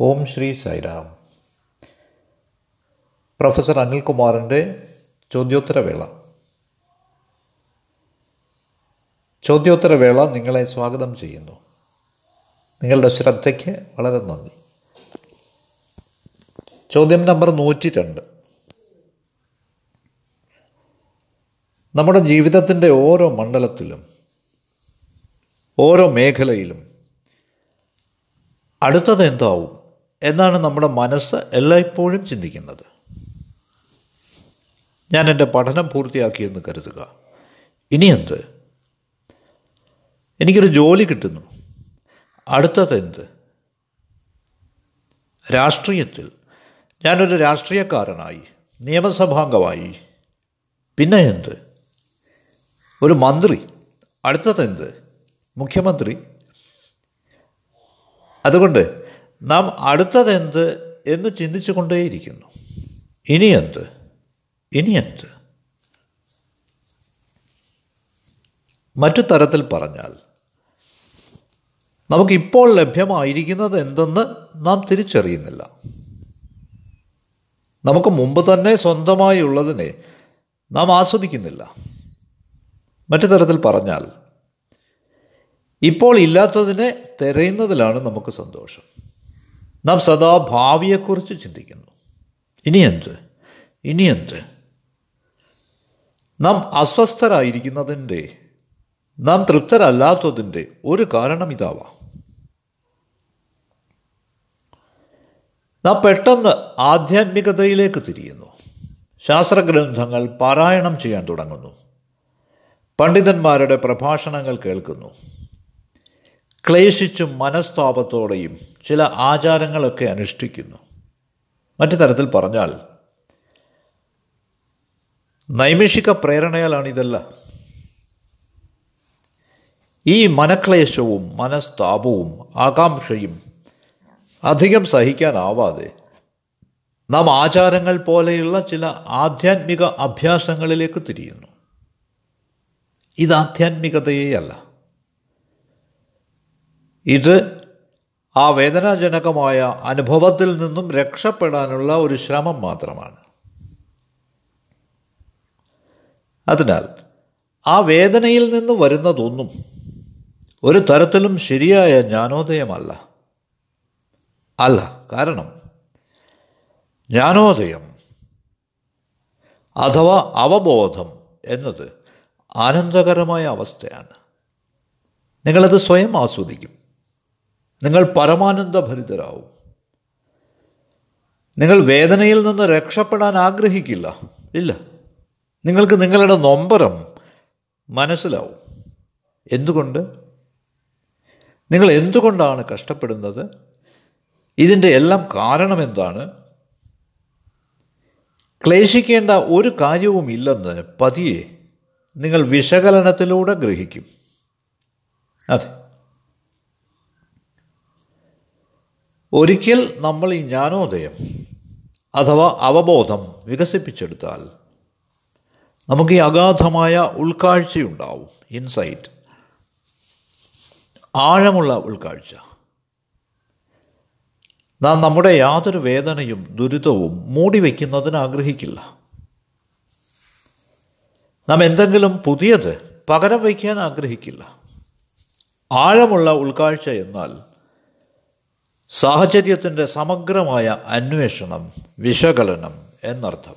ഓം Shri Sairam professor അനിൽകുമാറിന്റെ ചോദ്യോത്തരവേള. ചോദ്യോത്തരവേള നിങ്ങളെ സ്വാഗതം ചെയ്യുന്നു. നിങ്ങളുടെ ശ്രദ്ധയ്ക്ക് വളരെ നന്ദി. ചോദ്യം നമ്പർ നൂറ്റി രണ്ട് നമ്മുടെ ജീവിതത്തിന്റെ ഓരോ മണ്ഡലത്തിലും ഓരോ മേഖലയിലും അടുത്തത് എന്താവും? എന്നാണ് നമ്മുടെ മനസ്സ് എല്ലായ്പ്പോഴും ചിന്തിക്കുന്നത്. ഞാൻ എന്റെ പഠനം പൂർത്തിയാക്കിയെന്ന് കരുതുക. ഇനിയെന്ത് എനിക്കൊരു ജോലി കിട്ടുന്നു. അടുത്തതെന്ത് രാഷ്ട്രീയത്തിൽ. ഞാനൊരു രാഷ്ട്രീയക്കാരനായി നിയമസഭാംഗമായി. പിന്നെ എന്ത്? ഒരു മന്ത്രി. അടുത്തതെന്ത് മുഖ്യമന്ത്രി. അതുകൊണ്ട് നാം അടുത്തതെന്ത് എന്ന് ചിന്തിച്ചു കൊണ്ടേയിരിക്കുന്നു ഇനി എന്ത് ഇനി എന്ത് മറ്റു തരത്തിൽ പറഞ്ഞാൽ നമുക്കിപ്പോൾ ലഭ്യമായിരിക്കുന്നത് എന്തെന്ന് നാം തിരിച്ചറിയുന്നില്ല. നമുക്ക് മുമ്പ് തന്നെ സ്വന്തമായി ഉള്ളതിനെ നാം ആസ്വദിക്കുന്നില്ല. മറ്റു തരത്തിൽ പറഞ്ഞാൽ ഇപ്പോൾ ഇല്ലാത്തതിനെ തിരയുന്നതിലാണ് നമുക്ക് സന്തോഷം. നാം സദാ ഭാവിയെക്കുറിച്ച് ചിന്തിക്കുന്നു. ഇനി എന്ത്? ഇനി എന്ത്? നാം അസ്വസ്ഥരായിരിക്കുന്നതിന്റെ നാം തൃപ്തരല്ലാത്തതിന്റെ ഒരു കാരണം ഇതാവാം. നാം പെട്ടെന്ന് ആധ്യാത്മികതയിലേക്ക് തിരിയുന്നു. ശാസ്ത്രഗ്രന്ഥങ്ങൾ പാരായണം ചെയ്യാൻ തുടങ്ങുന്നു. പണ്ഡിതന്മാരുടെ പ്രഭാഷണങ്ങൾ കേൾക്കുന്നു. ക്ലേശിച്ചും മനസ്താപത്തോടെയും ചില ആചാരങ്ങളൊക്കെ അനുഷ്ഠിക്കുന്നു. മറ്റു തരത്തിൽ പറഞ്ഞാൽ നൈമിഷിക പ്രേരണയാലാണ് ഇതെല്ലാം. ഈ മനക്ലേശവും മനസ്താപവും ആകാംക്ഷയും അധികം സഹിക്കാനാവാതെ നാം ആചാരങ്ങൾ പോലെയുള്ള ചില ആധ്യാത്മിക അഭ്യാസങ്ങളിലേക്ക് തിരിയുന്നു. ഇത് ആധ്യാത്മികതയെയല്ല. ഇത് ആ വേദനാജനകമായ അനുഭവത്തിൽ നിന്നും രക്ഷപ്പെടാനുള്ള ഒരു ശ്രമം മാത്രമാണ്. അതിനാൽ ആ വേദനയിൽ നിന്ന് വരുന്നതൊന്നും ഒരു തരത്തിലും ശരിയായ ജ്ഞാനോദയമല്ല. അല്ല കാരണം ജ്ഞാനോദയം അഥവാ അവബോധം എന്നത് ആനന്ദകരമായ അവസ്ഥയാണ്. നിങ്ങളത് സ്വയം ആസ്വദിക്കും. നിങ്ങൾ പരമാനന്ദ പരമാനന്ദഭരിതരാവും. നിങ്ങൾ വേദനയിൽ നിന്ന് രക്ഷപ്പെടാൻ ആഗ്രഹിക്കില്ല. ഇല്ല. നിങ്ങൾക്ക് നിങ്ങളുടെ നൊമ്പരം മനസ്സിലാവും. എന്തുകൊണ്ട്? നിങ്ങൾ എന്തുകൊണ്ടാണ് കഷ്ടപ്പെടുന്നത്? ഇതിന്റെ എല്ലാം കാരണം എന്താണ്? ക്ലേശിക്കേണ്ട ഒരു കാര്യവും ഇല്ലെന്ന് പതിയെ നിങ്ങൾ വിശകലനത്തിലൂടെ ഗ്രഹിക്കും. അതെ. ഒരിക്കൽ നമ്മൾ ഈ ജ്ഞാനോദയം അഥവാ അവബോധം വികസിപ്പിച്ചെടുത്താൽ നമുക്ക് ഈ അഗാധമായ ഉൾക്കാഴ്ചയുണ്ടാവും ഇൻസൈറ്റ് ആഴമുള്ള ഉൾക്കാഴ്ച. നാം നമ്മുടെ യാതൊരു വേദനയും ദുരിതവും മൂടി വയ്ക്കുന്നതിന് ആഗ്രഹിക്കില്ല. നാം എന്തെങ്കിലും പുതിയത് പകരം വയ്ക്കാൻ ആഗ്രഹിക്കില്ല. ആഴമുള്ള ഉൾക്കാഴ്ച എന്നാൽ സാഹചര്യത്തിന്റെ സമഗ്രമായ അന്വേഷണം വിശകലനം എന്നർത്ഥം.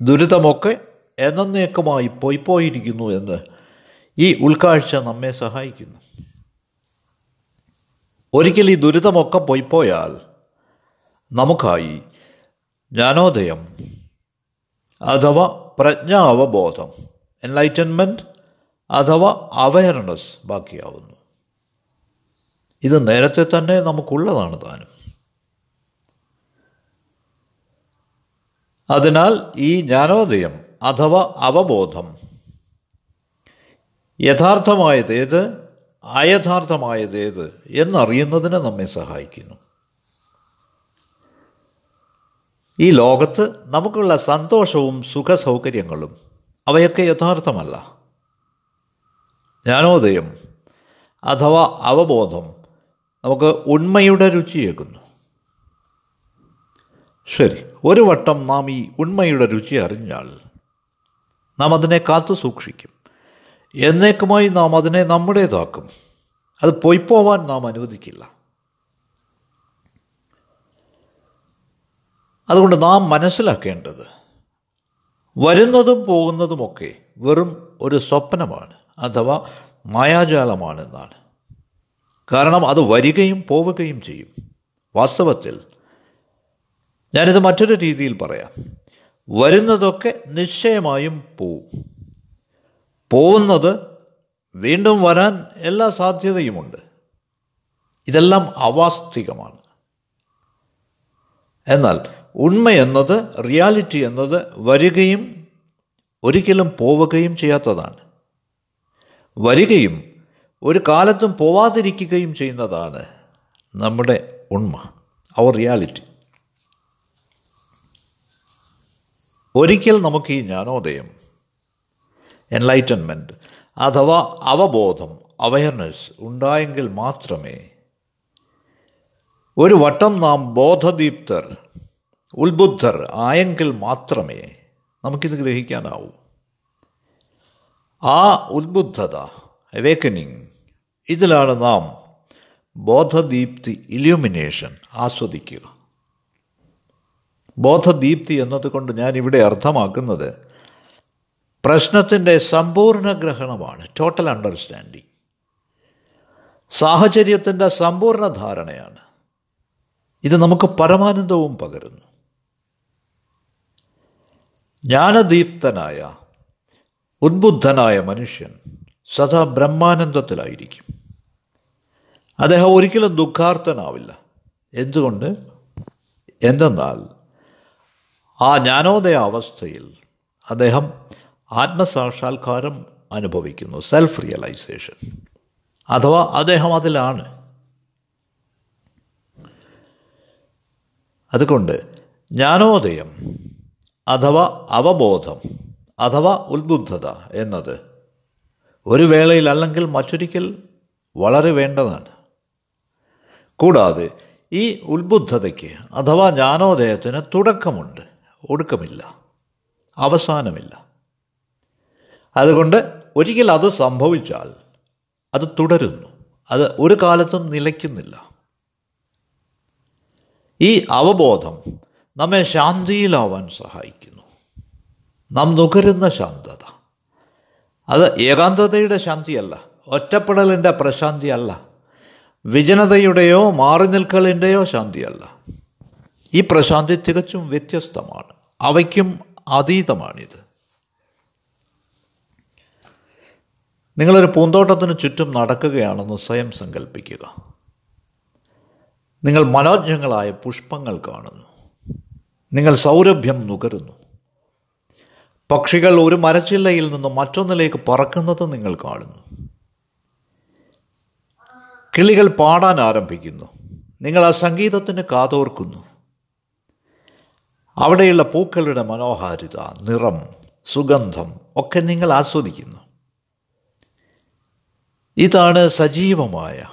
ദുരിതമൊക്കെ എന്നേക്കുമായി പോയിപ്പോയിരിക്കുന്നു എന്ന് ഈ ഉൾക്കാഴ്ച നമ്മെ സഹായിക്കുന്നു. ഒരിക്കൽ ഈ ദുരിതമൊക്കെ പോയിപ്പോയാൽ നമുക്കായി ജ്ഞാനോദയം അഥവാ പ്രജ്ഞാവബോധം എൻലൈറ്റൻമെന്റ് അഥവാ അവയർനെസ് ബാക്കിയാവുന്നു. ഇത് നേരത്തെ തന്നെ നമുക്കുള്ളതാണ് താനും. അതിനാൽ ഈ ജ്ഞാനോദയം അഥവാ അവബോധം യഥാർത്ഥമായതേത് അയഥാർത്ഥമായതേത് എന്നറിയുന്നതിന് നമ്മെ സഹായിക്കുന്നു. ഈ ലോകത്ത് നമുക്കുള്ള സന്തോഷവും സുഖസൗകര്യങ്ങളും അവയൊക്കെ യഥാർത്ഥമല്ല. ജ്ഞാനോദയം അഥവാ അവബോധം നമുക്ക് ഉണ്മയുടെ രുചിയേകുന്നു ശരി ഒരു വട്ടം നാം ഈ ഉണ്മയുടെ രുചി അറിഞ്ഞാൽ നാം അതിനെ കാത്തു സൂക്ഷിക്കും. എന്നേക്കുമായി നാം അതിനെ നമ്മുടേതാക്കും. അത് പോയിപ്പോവാൻ നാം അനുവദിക്കില്ല. അതുകൊണ്ട് നാം മനസ്സിലാക്കേണ്ടത് വരുന്നതും പോകുന്നതുമൊക്കെ വെറും ഒരു സ്വപ്നമാണ് അഥവാ മായാജാലമാണെന്നാണ്. കാരണം അത് വരികയും പോവുകയും ചെയ്യും. വാസ്തവത്തിൽ ഞാനിത് മറ്റൊരു രീതിയിൽ പറയാം. വരുന്നതൊക്കെ നിശ്ചയമായും പോവും. പോകുന്നത് വീണ്ടും വരാൻ എല്ലാ സാധ്യതയുമുണ്ട്. ഇതെല്ലാം അവാസ്തികമാണ് എന്നാൽ ഉണ്മ എന്നത് റിയാലിറ്റി എന്നത് വരികയും ഒരിക്കലും പോവുകയും ചെയ്യാത്തതാണ്. വരികയും ഒരു കാലത്തും പോവാതിരിക്കുകയും ചെയ്യുന്നതാണ് നമ്മുടെ ഉണ്മ അവർ റിയാലിറ്റി ഒരിക്കൽ നമുക്ക് ഈ ജ്ഞാനോദയം എൻലൈറ്റൻമെന്റ് അഥവാ അവബോധം അവയർനെസ് ഉണ്ടായെങ്കിൽ മാത്രമേ ഒരു വട്ടം നാം ബോധദീപ്തർ ഉത്ബുദ്ധർ ആയെങ്കിൽ മാത്രമേ നമുക്കിത് ഗ്രഹിക്കാനാവൂ. ആ ഉത്ബുദ്ധത അവേക്കനിങ് ഇതിലാണ് നാം ബോധദീപ്തി ഇല്യൂമിനേഷൻ ആസ്വദിക്കുക. ബോധദീപ്തി എന്നതുകൊണ്ട് ഞാൻ ഇവിടെ അർത്ഥമാക്കുന്നത് പ്രശ്നത്തിന്റെ സമ്പൂർണ ഗ്രഹണമാണ് ടോട്ടൽ അണ്ടർസ്റ്റാൻഡിങ് സാഹചര്യത്തിന്റെ സമ്പൂർണ ധാരണയാണ്. ഇത് നമുക്ക് പരമാനന്ദവും പകരുന്നു. ജ്ഞാനദീപ്തനായ ഉദ്ബുദ്ധനായ മനുഷ്യൻ സദാ ബ്രഹ്മാനന്ദത്തിലായിരിക്കും. അദ്ദേഹം ഒരിക്കലും ദുഃഖാർത്ഥനാവില്ല. എന്തുകൊണ്ട്? എന്തെന്നാൽ ആ ജ്ഞാനോദയ അവസ്ഥയിൽ അദ്ദേഹം ആത്മസാക്ഷാത്കാരം അനുഭവിക്കുന്നു സെൽഫ് റിയലൈസേഷൻ അഥവാ അദ്ദേഹം അതിലാണ്. അതുകൊണ്ട് ജ്ഞാനോദയം അഥവാ അവബോധം അഥവാ ഉത്ബുദ്ധത എന്നത് ഒരു വേളയിൽ അല്ലെങ്കിൽ മറ്റൊരിക്കൽ വളരെ വേണ്ടതാണ്. കൂടാതെ ഈ ഉത്ബുദ്ധതയ്ക്ക് അഥവാ ജ്ഞാനോദയത്തിന് തുടക്കമുണ്ട്. ഒടുക്കമില്ല. അവസാനമില്ല. അതുകൊണ്ട് ഒരിക്കൽ അത് സംഭവിച്ചാൽ അത് തുടരുന്നു. അത് ഒരു കാലത്തും നിലയ്ക്കുന്നില്ല. ഈ അവബോധം നമ്മെ ശാന്തിയിലാവാൻ സഹായിക്കുന്നു. നാം നുകരുന്ന ശാന്തത. അത് ഏകാന്തതയുടെ ശാന്തിയല്ല. ഒറ്റപ്പെടലിന്റെ പ്രശാന്തിയല്ല. വിജനതയുടെയോ മാറി നിൽക്കലിന്റെയോ ശാന്തിയല്ല. ഈ പ്രശാന്തി തികച്ചും വ്യത്യസ്തമാണ്. അവയ്ക്കും അതീതമാണിത്. നിങ്ങളൊരു പൂന്തോട്ടത്തിന് ചുറ്റും നടക്കുകയാണെന്ന് സ്വയം സങ്കല്പിക്കുക നിങ്ങൾ മനോജ്ഞങ്ങളായ പുഷ്പങ്ങൾ കാണുന്നു. നിങ്ങൾ സൗരഭ്യം നുകരുന്നു. പക്ഷികൾ ഒരു മരച്ചില്ലയിൽ നിന്നും മറ്റൊന്നിലേക്ക് പറക്കുന്നത് നിങ്ങൾ കാണുന്നു. കിളികൾ പാടാൻ ആരംഭിക്കുന്നു. നിങ്ങൾ ആ സംഗീതത്തിന് കാതോർക്കുന്നു. അവിടെയുള്ള പൂക്കളുടെ മനോഹാരിത നിറം സുഗന്ധം ഒക്കെ നിങ്ങൾ ആസ്വദിക്കുന്നു. ഇതാണ് സജീവമായ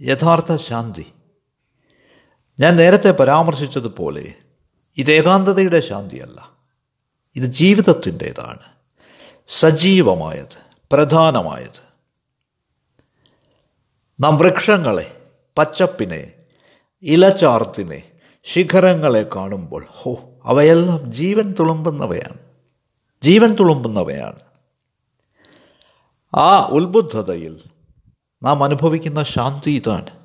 യഥാർത്ഥ ശാന്തി. ഞാൻ നേരത്തെ പരാമർശിച്ചതുപോലെ ഇത് ഏകാന്തതയുടെ ശാന്തിയല്ല. ഇത് ജീവിതത്തിന്റെതാണ്. സജീവമായത് പ്രധാനമായത്. നാം വൃക്ഷങ്ങളെ പച്ചപ്പിനെ ഇലചാർത്തിനെ ശിഖരങ്ങളെ കാണുമ്പോൾ ഹോ അവയെല്ലാം ജീവൻ തുളുമ്പുന്നവയാണ്. ജീവൻ തുളുമ്പുന്നവയാണ്. ആ ഉത്ബുദ്ധതയിൽ നാം അനുഭവിക്കുന്ന ശാന്തി ഇതാണ്.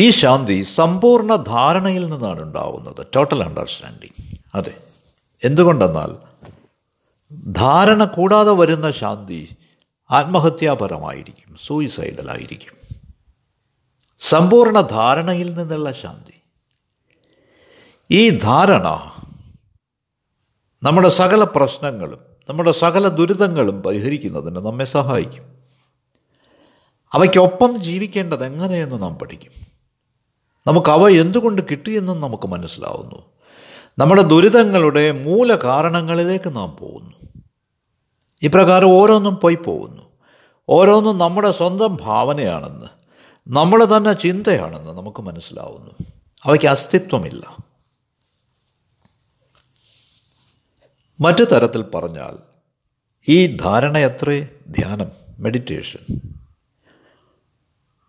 ഈ ശാന്തി സമ്പൂർണ ധാരണയിൽ നിന്നാണ് ഉണ്ടാവുന്നത്. ടോട്ടൽ അണ്ടർസ്റ്റാൻഡിങ് അതെ. എന്തുകൊണ്ടെന്നാൽ ധാരണ കൂടാതെ വരുന്ന ശാന്തി ആത്മഹത്യാപരമായിരിക്കും സൂയിസൈഡലായിരിക്കും സമ്പൂർണ ധാരണയിൽ നിന്നുള്ള ശാന്തി. ഈ ധാരണ നമ്മുടെ സകല പ്രശ്നങ്ങളും നമ്മുടെ സകല ദുരിതങ്ങളും പരിഹരിക്കുന്നതിന് നമ്മെ സഹായിക്കും. അവയ്ക്കൊപ്പം ജീവിക്കേണ്ടത് എങ്ങനെയെന്ന് നാം പഠിക്കും. നമുക്ക് അവ എന്തുകൊണ്ട് കിട്ടിയെന്നും നമുക്ക് മനസ്സിലാവുന്നു. നമ്മുടെ ദുരിതങ്ങളുടെ മൂല കാരണങ്ങളിലേക്ക് നാം പോകുന്നു. ഇപ്രകാരം ഓരോന്നും പോയി പോകുന്നു. ഓരോന്നും നമ്മുടെ സ്വന്തം ഭാവനയാണെന്ന് നമ്മൾ തന്നെ ചിന്തയാണെന്ന് നമുക്ക് മനസ്സിലാവുന്നു. അവയ്ക്ക് അസ്തിത്വമില്ല. മറ്റു തരത്തിൽ പറഞ്ഞാൽ ഈ ധാരണയത്രേ ധ്യാനം മെഡിറ്റേഷൻ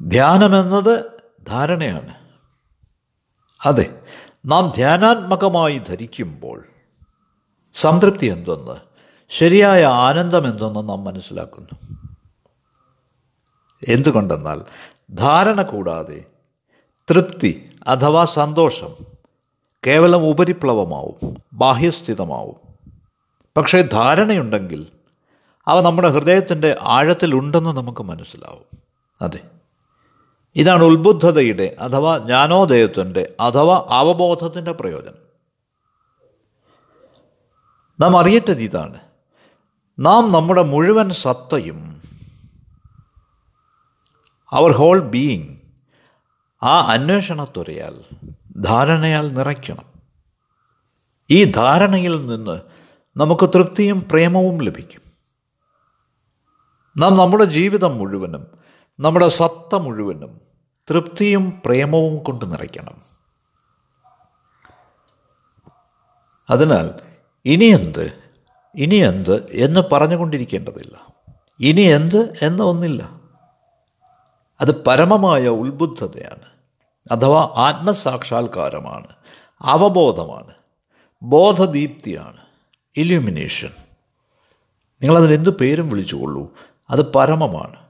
ധ്യാനമെന്നത് ധാരണയാണ്. അതെ നാം ധ്യാനാത്മകമായി ധരിക്കുമ്പോൾ സംതൃപ്തി എന്തെന്ന് ശരിയായ ആനന്ദം എന്തെന്ന് നാം മനസ്സിലാക്കുന്നു. എന്തുകൊണ്ടെന്നാൽ ധാരണ കൂടാതെ തൃപ്തി അഥവാ സന്തോഷം കേവലം ഉപരിപ്ലവമാവും ബാഹ്യസ്ഥിതമാവും. പക്ഷേ ധാരണയുണ്ടെങ്കിൽ അവ നമ്മുടെ ഹൃദയത്തിന്റെ ആഴത്തിലുണ്ടെന്ന് നമുക്ക് മനസ്സിലാവും. അതെ. ഇതാണ് ഉത്ബുദ്ധതയുടെ അഥവാ ജ്ഞാനോദയത്തിന്റെ അഥവാ അവബോധത്തിന്റെ പ്രയോജനം. നാം അറിയേണ്ടത് ഇതാണ്. നാം നമ്മുടെ മുഴുവൻ സത്തയും അവർ ഹോൾ ബീയിങ് ആ അന്വേഷണത്വരയാൽ ധാരണയാൽ നിറയ്ക്കണം. ഈ ധാരണയിൽ നിന്ന് നമുക്ക് തൃപ്തിയും പ്രേമവും ലഭിക്കും. നാം നമ്മുടെ ജീവിതം മുഴുവനും നമ്മുടെ സത്ത മുഴുവനും തൃപ്തിയും പ്രേമവും കൊണ്ട് നിറയ്ക്കണം. അതിനാൽ ഇനി എന്ത്? ഇനി എന്ത് എന്ന് പറഞ്ഞുകൊണ്ടിരിക്കേണ്ടതില്ല. ഇനി എന്ത് എന്ന ഒന്നില്ല. അത് പരമമായ ഉത്ബുദ്ധതയാണ്. അഥവാ ആത്മസാക്ഷാത്കാരമാണ്. അവബോധമാണ്. ബോധദീപ്തിയാണ്. ഇല്യൂമിനേഷൻ നിങ്ങളതിനെന്ത് പേരും വിളിച്ചുകൊള്ളൂ. അത് പരമമാണ്.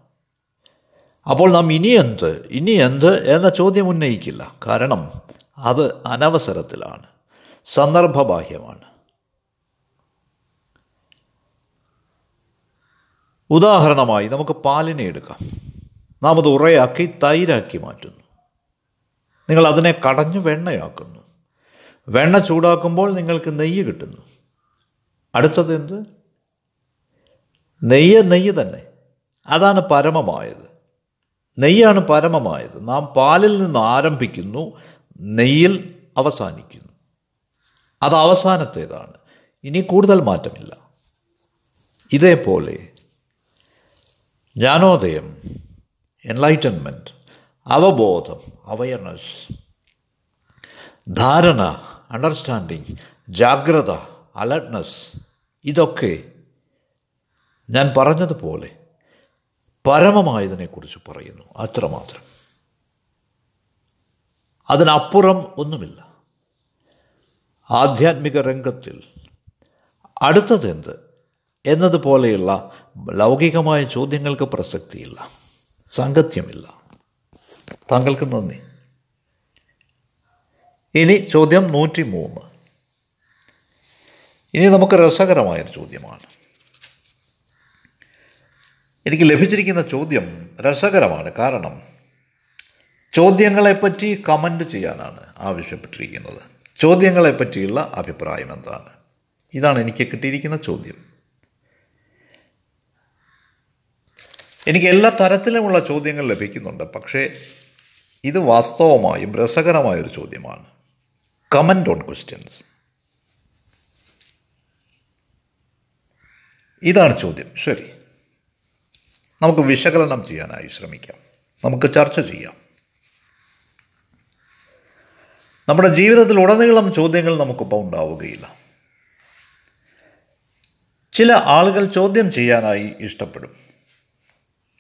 അപ്പോൾ നാം ഇനി എന്ത് ഇനി എന്ത് എന്ന ചോദ്യം ഉന്നയിക്കില്ല. കാരണം അത് അനവസരത്തിലാണ്. സന്ദർഭബാഹ്യമാണ്. ഉദാഹരണമായി നമുക്ക് പാലിനെ എടുക്കാം. നാം അത് ഉറയാക്കി തൈരാക്കി മാറ്റുന്നു. നിങ്ങൾ അതിനെ കടഞ്ഞ് വെണ്ണയാക്കുന്നു. വെണ്ണ ചൂടാക്കുമ്പോൾ നിങ്ങൾക്ക് നെയ്യ് കിട്ടുന്നു. അടുത്തത് എന്ത്? നെയ്യ് നെയ്യ് തന്നെ. അതാണ് പരമമായത്. നെയ്യാണ് പരമമായത്. നാം പാലിൽ നിന്ന് ആരംഭിക്കുന്നു നെയ്യിൽ അവസാനിക്കുന്നു. അത് അവസാനത്തേതാണ്. ഇനി കൂടുതൽ മാറ്റമില്ല. ഇതേപോലെ ജ്ഞാനോദയം എൻലൈറ്റൻമെന്റ് അവബോധം അവയർനെസ് ധാരണ അണ്ടർസ്റ്റാൻഡിങ് ജാഗ്രത അലർട്ട്നെസ് ഇതൊക്കെ ഞാൻ പറഞ്ഞതുപോലെ പരമമായതിനെക്കുറിച്ച് പറയുന്നു. അത്രമാത്രം. അതിനപ്പുറം ഒന്നുമില്ല. ആധ്യാത്മിക രംഗത്തിൽ അടുത്തതെന്ത് എന്നതുപോലെയുള്ള ലൗകികമായ ചോദ്യങ്ങൾക്ക് പ്രസക്തിയില്ല. സാങ്കത്യമില്ല. താങ്കൾക്ക് നന്ദി. ഇനി ചോദ്യം നൂറ്റി മൂന്ന് ഇനി നമുക്ക് രസകരമായൊരു ചോദ്യമാണ്. എനിക്ക് ലഭിച്ചിരിക്കുന്ന ചോദ്യം രസകരമാണ്. കാരണം ചോദ്യങ്ങളെപ്പറ്റി കമന്റ് ചെയ്യാനാണ് ആവശ്യപ്പെട്ടിരിക്കുന്നത്. ചോദ്യങ്ങളെപ്പറ്റിയുള്ള അഭിപ്രായം എന്താണ്? ഇതാണ് എനിക്ക് കിട്ടിയിരിക്കുന്ന ചോദ്യം. എനിക്ക് എല്ലാ തരത്തിലുമുള്ള ചോദ്യങ്ങൾ ലഭിക്കുന്നുണ്ട്. പക്ഷേ ഇത് വാസ്തവമായും രസകരമായൊരു ചോദ്യമാണ്. Comment on questions. ഇതാണ് ചോദ്യം. ശരി. നമുക്ക് വിശകലനം ചെയ്യാനായി ശ്രമിക്കാം. നമുക്ക് ചർച്ച ചെയ്യാം. നമ്മുടെ ജീവിതത്തിൽ ഉടനീളം ചോദ്യങ്ങൾ നമുക്കിപ്പോൾ ഉണ്ടാവുകയില്ല. ചില ആളുകൾ ചോദ്യം ചെയ്യാനായി ഇഷ്ടപ്പെടും.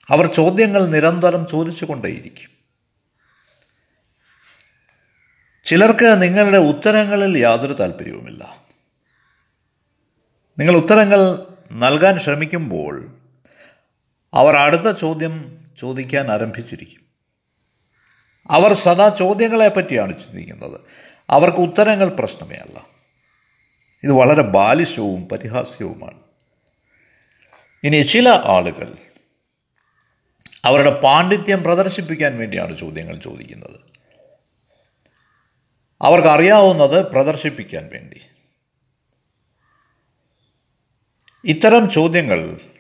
അവർ ചോദ്യങ്ങൾ നിരന്തരം ചോദിച്ചുകൊണ്ടേയിരിക്കും. ചിലർക്ക് നിങ്ങളുടെ ഉത്തരങ്ങളിൽ യാതൊരു താല്പര്യവുമില്ല. നിങ്ങൾ ഉത്തരങ്ങൾ നൽകാൻ ശ്രമിക്കുമ്പോൾ അവർ അടുത്ത ചോദ്യം ചോദിക്കാൻ ആരംഭിച്ചിരിക്കും. അവർ സദാ ചോദ്യങ്ങളെ പറ്റിയാണ് ചിന്തിക്കുന്നത്. അവർക്ക് ഉത്തരങ്ങൾ പ്രശ്നമേ അല്ല. ഇത് വളരെ ബാലിശവും പരിഹാസ്യവുമാണ്. ഇനി ചില ആളുകൾ അവരുടെ പാണ്ഡിത്യം പ്രദർശിപ്പിക്കാൻ വേണ്ടിയാണ് ചോദ്യങ്ങൾ ചോദിക്കുന്നത്. അവർക്കറിയാവുന്നത് പ്രദർശിപ്പിക്കാൻ വേണ്ടി. ഇത്തരം ചോദ്യങ്ങൾ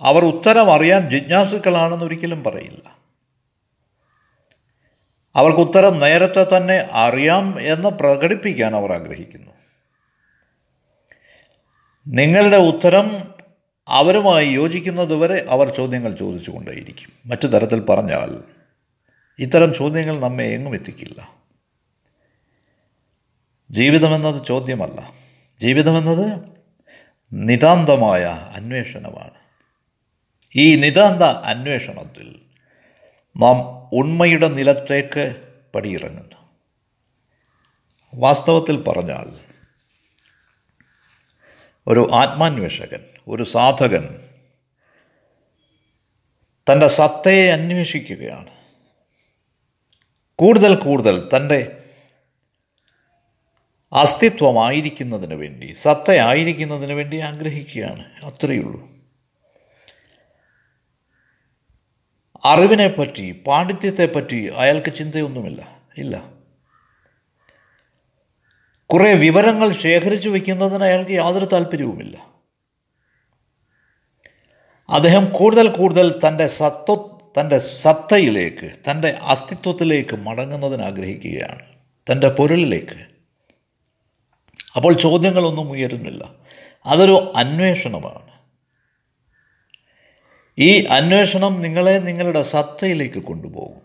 അവർ ഉത്തരം അറിയാൻ ജിജ്ഞാസുക്കളാണെന്ന് ഒരിക്കലും പറയില്ല. അവർക്ക് ഉത്തരം നേരത്തെ തന്നെ അറിയാം എന്ന് പ്രകടിപ്പിക്കാൻ അവർ ആഗ്രഹിക്കുന്നു. നിങ്ങളുടെ ഉത്തരം അവരുമായി യോജിക്കുന്നതുവരെ അവർ ചോദ്യങ്ങൾ ചോദിച്ചുകൊണ്ടേയിരിക്കും. മറ്റു തരത്തിൽ പറഞ്ഞാൽ ഇത്തരം ചോദ്യങ്ങൾ നമ്മെ എങ്ങും എത്തിക്കില്ല. ജീവിതമെന്നത് ചോദ്യമല്ല. ജീവിതമെന്നത് നിതാന്തമായ അന്വേഷണമാണ്. ഈ നിതാന്ത അന്വേഷണത്തിൽ നാം ഉണ്മയുടെ നിലത്തേക്ക് പടിയിറങ്ങുന്നു. വാസ്തവത്തിൽ പറഞ്ഞാൽ ഒരു ആത്മാന്വേഷകൻ ഒരു സാധകൻ തന്റെ സത്തയെ അന്വേഷിക്കുകയാണ്. കൂടുതൽ കൂടുതൽ തന്റെ അസ്തിത്വമായിരിക്കുന്നതിന് വേണ്ടി സത്തയായിരിക്കുന്നതിന് വേണ്ടി ആഗ്രഹിക്കുകയാണ്. അത്രയുള്ളൂ അറിവിനെപ്പറ്റി പാണ്ഡിത്യത്തെപ്പറ്റി അയാൾക്ക് ചിന്തയൊന്നുമില്ല. ഇല്ല. കുറേ വിവരങ്ങൾ ശേഖരിച്ചു വയ്ക്കുന്നതിന് അയാൾക്ക് യാതൊരു താല്പര്യവുമില്ല. അദ്ദേഹം കൂടുതൽ കൂടുതൽ തന്റെ സത്വ തന്റെ സത്തയിലേക്ക് തന്റെ അസ്തിത്വത്തിലേക്ക് മടങ്ങുന്നതിന് ആഗ്രഹിക്കുകയാണ്. തന്റെ പൊരുളിലേക്ക്. അപ്പോൾ ചോദ്യങ്ങളൊന്നും ഉയരുന്നില്ല. അതൊരു അന്വേഷണമാണ്. ഈ അന്വേഷണം നിങ്ങളെ നിങ്ങളുടെ സത്തയിലേക്ക് കൊണ്ടുപോകും.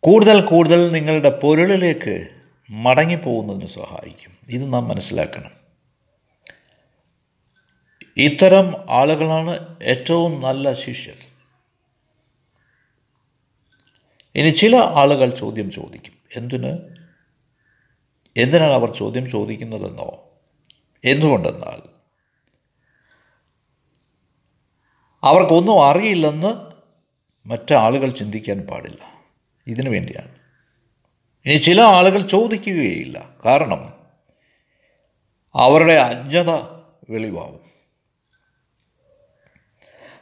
കൂടുതൽ കൂടുതൽ നിങ്ങളുടെ പൊരുളിലേക്ക് മടങ്ങിപ്പോകുന്നതിന് സഹായിക്കും. ഇത് നാം മനസ്സിലാക്കണം. ഇത്തരം ആളുകളാണ് ഏറ്റവും നല്ല ശിഷ്യർ. ഇനി ചില ആളുകൾ ചോദ്യം ചോദിക്കും. എന്തിന്? എന്തിനാണ് അവർ ചോദ്യം ചോദിക്കുന്നതെന്നോ? എന്തുകൊണ്ടെന്നാൽ അവർക്കൊന്നും അറിയില്ലെന്ന് മറ്റാളുകൾ ചിന്തിക്കാൻ പാടില്ല. ഇതിനു വേണ്ടിയാണ്. ഇനി ചില ആളുകൾ ചോദിക്കുകയില്ല. കാരണം അവരുടെ അജ്ഞത വെളിവാകും.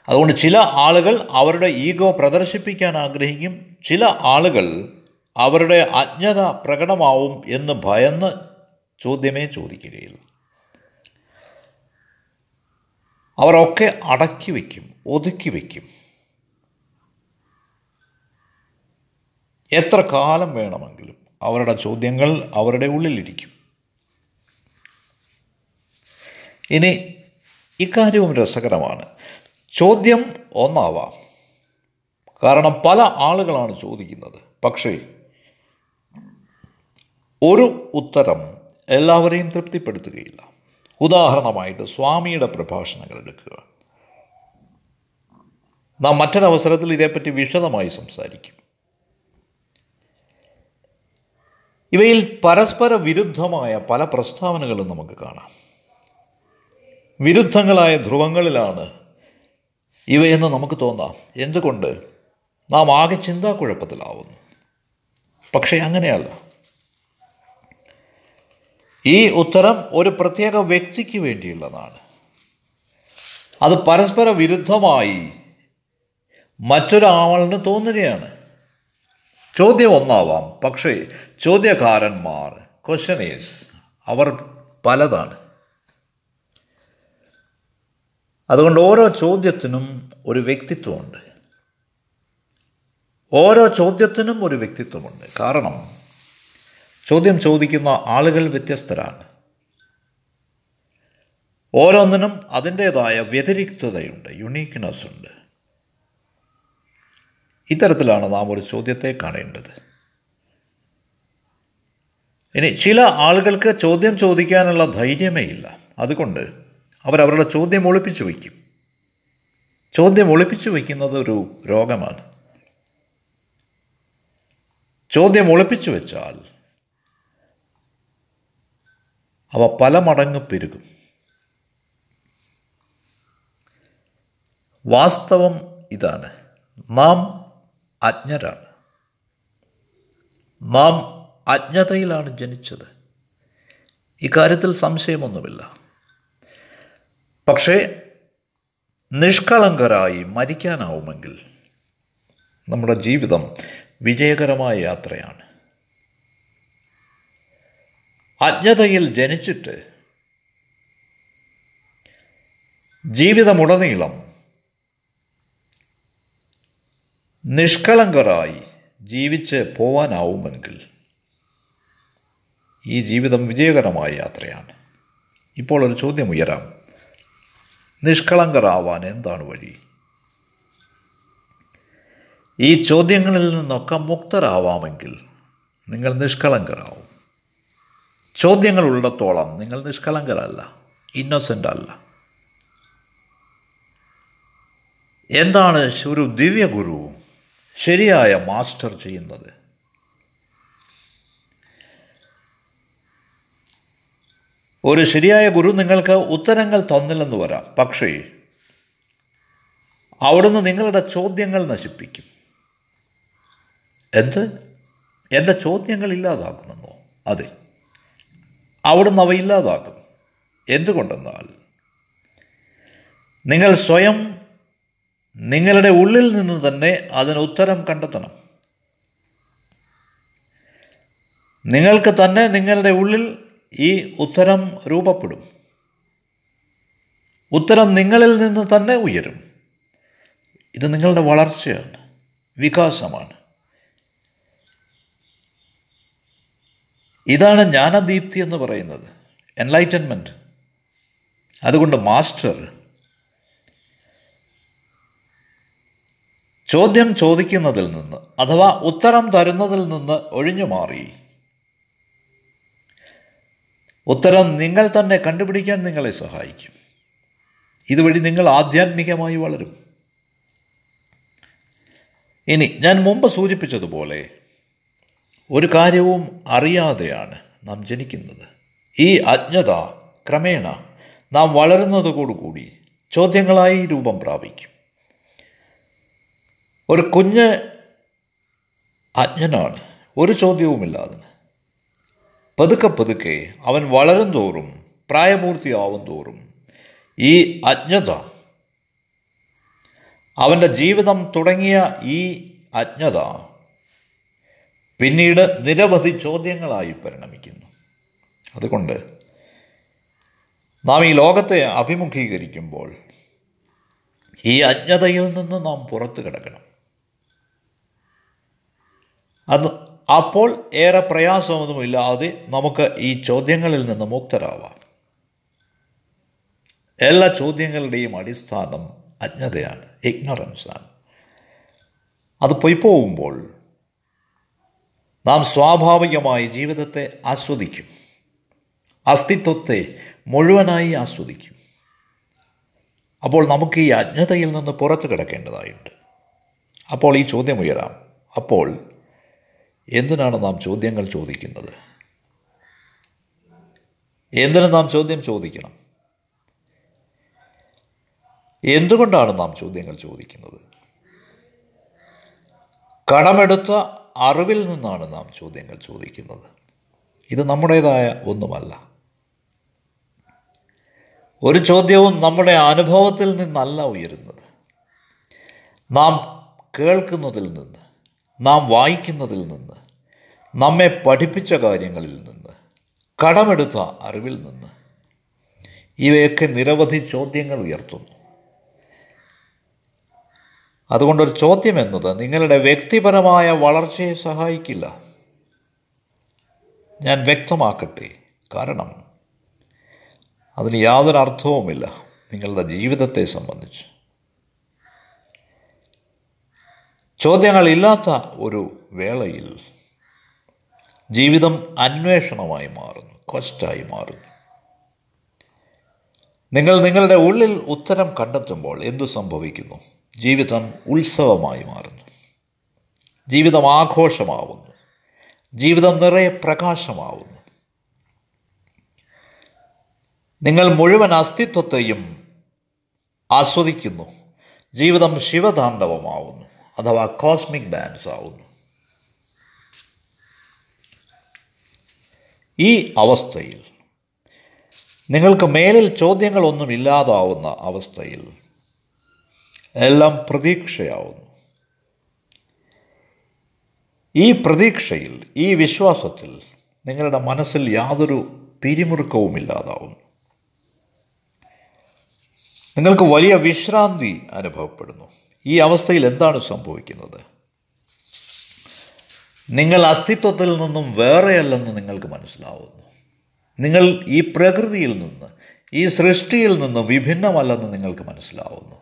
അതുകൊണ്ട് ചില ആളുകൾ അവരുടെ ഈഗോ പ്രദർശിപ്പിക്കാൻ ആഗ്രഹിക്കും. ചില ആളുകൾ അവരുടെ അജ്ഞത പ്രകടമാവും എന്ന് ഭയന്ന് ചോദ്യമേ ചോദിക്കുകയില്ല. അവരൊക്കെ അടക്കി വയ്ക്കും ഒതുക്കി വയ്ക്കും എത്ര കാലം വേണമെങ്കിലും അവരുടെ ചോദ്യങ്ങൾ അവരുടെ ഉള്ളിലിരിക്കും. ഇനി ഇക്കാര്യവും രസകരമാണ്. ചോദ്യം ഒന്നാവാം. കാരണം പല ആളുകളാണ് ചോദിക്കുന്നത്. പക്ഷേ ഒരു ഉത്തരം എല്ലാവരെയും തൃപ്തിപ്പെടുത്തുകയില്ല. ഉദാഹരണമായിട്ട് സ്വാമിയുടെ പ്രഭാഷണങ്ങൾ എടുക്കുക. നാം മറ്റൊരവസരത്തിൽ ഇതേപ്പറ്റി വിശദമായി സംസാരിക്കും. ഇവയിൽ പരസ്പര വിരുദ്ധമായ പല പ്രസ്താവനകളും നമുക്ക് കാണാം. വിരുദ്ധങ്ങളായ ധ്രുവങ്ങളിലാണ് ഇവയെന്ന് നമുക്ക് തോന്നാം. എന്തുകൊണ്ട്? നാം ആകെ ചിന്താക്കുഴപ്പത്തിലാവുന്നു. പക്ഷേ അങ്ങനെയല്ല. ഈ ഉത്തരം ഒരു പ്രത്യേക വ്യക്തിക്ക് വേണ്ടിയുള്ളതാണ്. അത് പരസ്പര വിരുദ്ധമായി മറ്റൊരാളിന് തോന്നുകയാണ്. ചോദ്യം ഒന്നാവാം. പക്ഷേ ചോദ്യകാരന്മാർ ക്വസ്റ്റനേഴ്സ് അവർ പലതാണ്. അതുകൊണ്ട് ഓരോ ചോദ്യത്തിനും ഒരു വ്യക്തിത്വമുണ്ട്. ഓരോ ചോദ്യത്തിനും ഒരു വ്യക്തിത്വമുണ്ട്. കാരണം ചോദ്യം ചോദിക്കുന്ന ആളുകൾ വ്യത്യസ്തരാണ്. ഓരോന്നിനും അതിന്റേതായ വ്യതിരിക്തതയുണ്ട് യുണീക്ക്നെസ് ഉണ്ട്. ഇത്തരത്തിലാണ് നാം ഒരു ചോദ്യത്തെ കാണേണ്ടത്. ഇനി ചില ആളുകൾക്ക് ചോദ്യം ചോദിക്കാനുള്ള ധൈര്യമേ ഇല്ല. അതുകൊണ്ട് അവരവരുടെ ചോദ്യം ഒളിപ്പിച്ചു വയ്ക്കും. ചോദ്യം ഒളിപ്പിച്ചു വയ്ക്കുന്നത് ഒരു രോഗമാണ്. ചോദ്യം ഒളിപ്പിച്ചു വെച്ചാൽ അവ പല മടങ്ങ് പെരുകും. വാസ്തവം ഇതാണ്. നാം അജ്ഞരാണ്. നാം അജ്ഞതയിലാണ് ജനിച്ചത്. ഇക്കാര്യത്തിൽ സംശയമൊന്നുമില്ല. പക്ഷേ നിഷ്കളങ്കരായി മരിക്കാനാവുമെങ്കിൽ നമ്മുടെ ജീവിതം വിജയകരമായ യാത്രയാണ്. അജ്ഞതയിൽ ജനിച്ചിട്ട് ജീവിതമുടനീളം നിഷ്കളങ്കരായി ജീവിച്ച് പോവാനാവുമെങ്കിൽ ഈ ജീവിതം വിജയകരമായ യാത്രയാണ്. ഇപ്പോൾ ഒരു ചോദ്യം ഉയരാം. നിഷ്കളങ്കരാവാൻ എന്താണ് വഴി? ഈ ചോദ്യങ്ങളിൽ നിന്നൊക്കെ മുക്തരാവാമെങ്കിൽ നിങ്ങൾ നിഷ്കളങ്കരാവും. ചോദ്യങ്ങൾ ഉള്ളിടത്തോളം നിങ്ങൾ നിഷ്കളങ്കരല്ല ഇന്നോസെന്റ് അല്ല. എന്താണ് ഒരു ദിവ്യ ഗുരു ശരിയായ മാസ്റ്റർ ചെയ്യുന്നത്? ഒരു ശരിയായ ഗുരു നിങ്ങൾക്ക് ഉത്തരങ്ങൾ തന്നില്ലെന്ന് വരാം പക്ഷേ അവിടുന്ന് നിങ്ങളുടെ ചോദ്യങ്ങൾ നശിപ്പിക്കും. എന്ത്? എന്റെ ചോദ്യങ്ങൾ ഇല്ലാതാക്കുമെന്നോ അതെ. അവിടുന്ന് അവ എന്തുകൊണ്ടെന്നാൽ നിങ്ങൾ സ്വയം നിങ്ങളുടെ ഉള്ളിൽ നിന്ന് തന്നെ അതിന് ഉത്തരം കണ്ടെത്തണം. നിങ്ങൾക്ക് തന്നെ നിങ്ങളുടെ ഉള്ളിൽ ഈ ഉത്തരം രൂപപ്പെടും. ഉത്തരം നിങ്ങളിൽ നിന്ന് തന്നെ ഉയരും. ഇത് നിങ്ങളുടെ വളർച്ചയാണ് വികാസമാണ്. ഇതാണ് ജ്ഞാനദീപ്തി എന്ന് പറയുന്നത്. എൻലൈറ്റൻമെന്റ് അതുകൊണ്ട് മാസ്റ്റർ ചോദ്യം ചോദിക്കുന്നതിൽ നിന്ന് അഥവാ ഉത്തരം തരുന്നതിൽ നിന്ന് ഒഴിഞ്ഞു മാറി. ഉത്തരം നിങ്ങൾ തന്നെ കണ്ടുപിടിക്കാൻ നിങ്ങളെ സഹായിക്കും. ഇതുവഴി നിങ്ങൾ ആധ്യാത്മികമായി വളരും. ഇനി ഞാൻ മുമ്പ് സൂചിപ്പിച്ചതുപോലെ ഒരു കാര്യവും അറിയാതെയാണ് നാം ജനിക്കുന്നത്. ഈ അജ്ഞത ക്രമേണ നാം വളരുന്നതോടുകൂടി ചോദ്യങ്ങളായി രൂപം പ്രാപിക്കും. ഒരു കുഞ്ഞ് അജ്ഞനാണ് ഒരു ചോദ്യവുമില്ലാതെ പതുക്കെ പതുക്കെ അവൻ വളരും തോറും പ്രായപൂർത്തിയാവും തോറും ഈ അജ്ഞത അവന്റെ ജീവിതം തുടങ്ങിയ ഈ അജ്ഞത പിന്നീട് നിരവധി ചോദ്യങ്ങളായി പരിണമിക്കുന്നു. അതുകൊണ്ട് നാം ഈ ലോകത്തെ അഭിമുഖീകരിക്കുമ്പോൾ ഈ അജ്ഞതയിൽ നിന്ന് നാം പുറത്തു കിടക്കണം. അത് അപ്പോൾ ഏറെ പ്രയാസമൊന്നുമില്ലാതെ നമുക്ക് ഈ ചോദ്യങ്ങളിൽ നിന്ന് മുക്തരാവാം. എല്ലാ ചോദ്യങ്ങളുടെയും അടിസ്ഥാനം അജ്ഞതയാണ് ഇഗ്നറൻസാണ്. അത് പൊയ്പോകുമ്പോൾ നാം സ്വാഭാവികമായി ജീവിതത്തെ ആസ്വദിക്കും. അസ്തിത്വത്തെ മുഴുവനായി ആസ്വദിക്കും. അപ്പോൾ നമുക്ക് ഈ അജ്ഞതയിൽ നിന്ന് പുറത്തു കിടക്കേണ്ടതായുണ്ട്. അപ്പോൾ ഈ ചോദ്യം ഉയരാം അപ്പോൾ എന്തിനാണ് നാം ചോദ്യങ്ങൾ ചോദിക്കുന്നത്? എന്തിനു നാം ചോദ്യം ചോദിക്കണം? എന്തുകൊണ്ടാണ് നാം ചോദ്യങ്ങൾ ചോദിക്കുന്നത്? കടമെടുത്ത അറിവിൽ നിന്നാണ് നാം ചോദ്യങ്ങൾ ചോദിക്കുന്നത്. ഇത് നമ്മുടേതായ ഒന്നുമല്ല. ഒരു ചോദ്യവും നമ്മുടെ അനുഭവത്തിൽ നിന്നല്ല ഉയരുന്നത്. നാം കേൾക്കുന്നതിൽ നിന്ന് നാം വായിക്കുന്നതിൽ നിന്ന് നമ്മെ പഠിപ്പിച്ച കാര്യങ്ങളിൽ നിന്ന് കടമെടുത്ത അറിവിൽ നിന്ന് ഇവയൊക്കെ നിരവധി ചോദ്യങ്ങൾ ഉയർത്തുന്നു. അതുകൊണ്ടൊരു ചോദ്യം എന്നത് നിങ്ങളുടെ വ്യക്തിപരമായ വളർച്ചയെ സഹായിക്കില്ല. ഞാൻ വ്യക്തമാക്കട്ടെ. കാരണം അതിന് യാതൊരു അർത്ഥവുമില്ല നിങ്ങളുടെ ജീവിതത്തെ സംബന്ധിച്ച്. ചോദ്യങ്ങളില്ലാത്ത ഒരു വേളയിൽ ജീവിതം അന്വേഷണമായി മാറുന്നു ക്വസ്റ്റായി മാറുന്നു. നിങ്ങൾ നിങ്ങളുടെ ഉള്ളിൽ ഉത്തരം കണ്ടെത്തുമ്പോൾ എന്തു സംഭവിക്കുന്നു? ജീവിതം ഉത്സവമായി മാറുന്നു. ജീവിതം ആഘോഷമാവുന്നു. ജീവിതം നിറയെ പ്രകാശമാവുന്നു. നിങ്ങൾ മുഴുവൻ അസ്തിത്വത്തെയും ആസ്വദിക്കുന്നു. ജീവിതം ശിവതാണ്ഡവമാവുന്നു അഥവാ കോസ്മിക് ഡാൻസ് ആവുന്നു. ഈ അവസ്ഥയിൽ നിങ്ങൾക്ക് മേലിൽ ചോദ്യങ്ങളൊന്നും ഇല്ലാതാവുന്ന അവസ്ഥയിൽ എല്ലാം പ്രതീക്ഷയാവുന്നു. ഈ പ്രതീക്ഷയിൽ ഈ വിശ്വാസത്തിൽ നിങ്ങളുടെ മനസ്സിൽ യാതൊരു പിരിമുറുക്കവും ഇല്ലാതാവുന്നു. നിങ്ങൾക്ക് വലിയ വിശ്രാന്തി അനുഭവപ്പെടുന്നു. ഈ അവസ്ഥയിൽ എന്താണ് സംഭവിക്കുന്നത്? നിങ്ങൾ അസ്തിത്വത്തിൽ നിന്നും വേറെയല്ലെന്ന് നിങ്ങൾക്ക് മനസ്സിലാവുന്നു. നിങ്ങൾ ഈ പ്രകൃതിയിൽ നിന്ന് ഈ സൃഷ്ടിയിൽ നിന്ന് വിഭിന്നമല്ലെന്ന് നിങ്ങൾക്ക് മനസ്സിലാവുന്നു.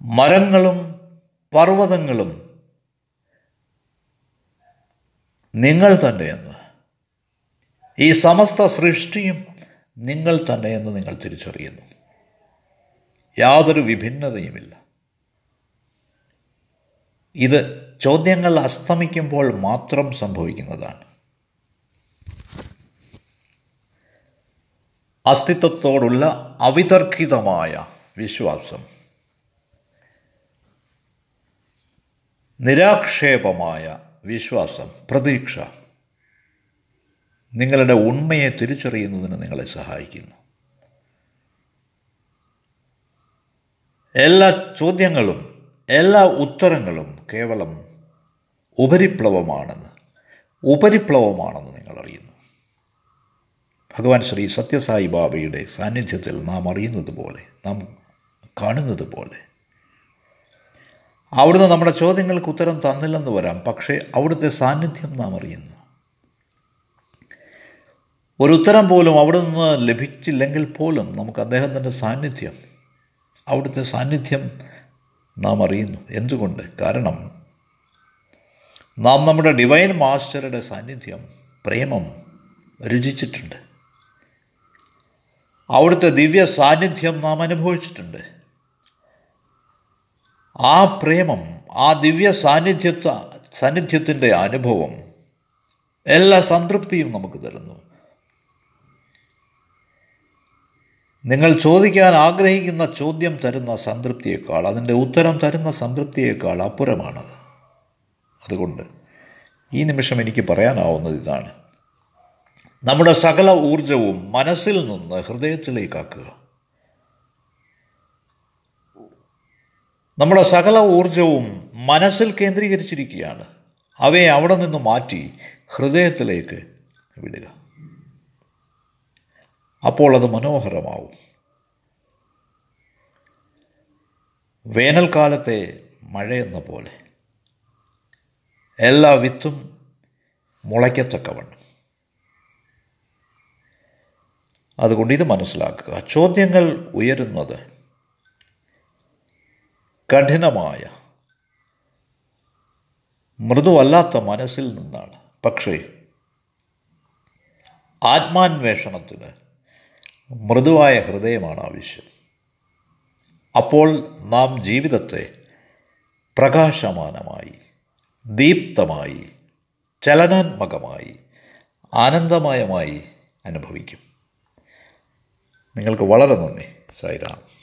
മരങ്ങളും പർവതങ്ങളും നിങ്ങൾ തന്നെയെന്ന് ഈ സമസ്ത സൃഷ്ടിയും നിങ്ങൾ തന്നെയെന്ന് നിങ്ങൾ തിരിച്ചറിയുന്നു. യാതൊരു വിഭിന്നതയുമില്ല. ഇത് ചോദ്യങ്ങൾ അസ്തമിക്കുമ്പോൾ മാത്രം സംഭവിക്കുന്നതാണ്. അസ്തിത്വത്തോടുള്ള അവിതർക്കിതമായ വിശ്വാസം. നിരാക്ഷേപമായ വിശ്വാസം പ്രതീക്ഷ നിങ്ങളുടെ ഉണ്മയെ തിരിച്ചറിയുന്നതിന് നിങ്ങളെ സഹായിക്കുന്നു. എല്ലാ ചോദ്യങ്ങളും എല്ലാ ഉത്തരങ്ങളും കേവലം ഉപരിപ്ലവമാണെന്ന് ഉപരിപ്ലവമാണെന്ന് നിങ്ങൾ അറിയുന്നു. ഭഗവാൻ ശ്രീ സത്യസായി ബാബയുടെ സാന്നിധ്യത്തിൽ നാം അറിയുന്നത് പോലെ നാം കാണുന്നത് പോലെ അവിടുന്ന് നമ്മുടെ ചോദ്യങ്ങൾക്ക് ഉത്തരം തന്നില്ലെന്ന് വരാം. പക്ഷേ അവിടുത്തെ സാന്നിധ്യം നാം അറിയുന്നു. ഒരു ഉത്തരം പോലും അവിടെ നിന്ന് ലഭിച്ചില്ലെങ്കിൽ പോലും നമുക്ക് അദ്ദേഹത്തിന്റെ സാന്നിധ്യം അവിടുത്തെ സാന്നിധ്യം നാം അറിയുന്നു. എന്തുകൊണ്ട്? കാരണം നാം നമ്മുടെ ഡിവൈൻ മാസ്റ്ററുടെ സാന്നിധ്യം പ്രേമം രുചിച്ചിട്ടുണ്ട്. അവിടുത്തെ ദിവ്യ സാന്നിധ്യം നാം അനുഭവിച്ചിട്ടുണ്ട്. ആ പ്രേമം ആ ദിവ്യ സാന്നിധ്യത്വ സാന്നിധ്യത്തിന്റെ അനുഭവം എല്ലാ സംതൃപ്തിയും നമുക്ക് തരുന്നു. നിങ്ങൾ ചോദിക്കാൻ ആഗ്രഹിക്കുന്ന ചോദ്യം തരുന്ന സംതൃപ്തിയേക്കാൾ അതിന്റെ ഉത്തരം തരുന്ന സംതൃപ്തിയേക്കാൾ അപ്പുറമാണത് അതുകൊണ്ട് ഈ നിമിഷം എനിക്ക് പറയാനാവുന്നത് ഇതാണ്. നമ്മുടെ സകല ഊർജവും മനസ്സിൽ നിന്ന് ഹൃദയത്തിലേക്കാക്കുക നമ്മുടെ സകല ഊർജവും മനസ്സിൽ കേന്ദ്രീകരിച്ചിരിക്കുകയാണ്. അവയെ അവിടെ നിന്ന് മാറ്റി ഹൃദയത്തിലേക്ക് വിടുക. അപ്പോൾ അത് മനോഹരമാവും. വേനൽക്കാലത്തെ മഴയെന്ന പോലെ. എല്ലാ വിത്തും മുളയ്ക്കത്തക്കവണ്ണം. അതുകൊണ്ട് ഇത് മനസ്സിലാക്കുക. ചോദ്യങ്ങൾ ഉയരുന്നത് കഠിനമായ മൃദുവല്ലാത്ത മനസ്സിൽ നിന്നാണ്. പക്ഷേ ആത്മാന്വേഷണത്തിന് മൃദുവായ ഹൃദയമാണ് ആവശ്യം. അപ്പോൾ നാം ജീവിതത്തെ പ്രകാശമാനമായി ദീപ്തമായി ചലനാത്മകമായി ആനന്ദമയമായി അനുഭവിക്കും. നിങ്ങൾക്ക് വളരെ നന്ദി സായിരാം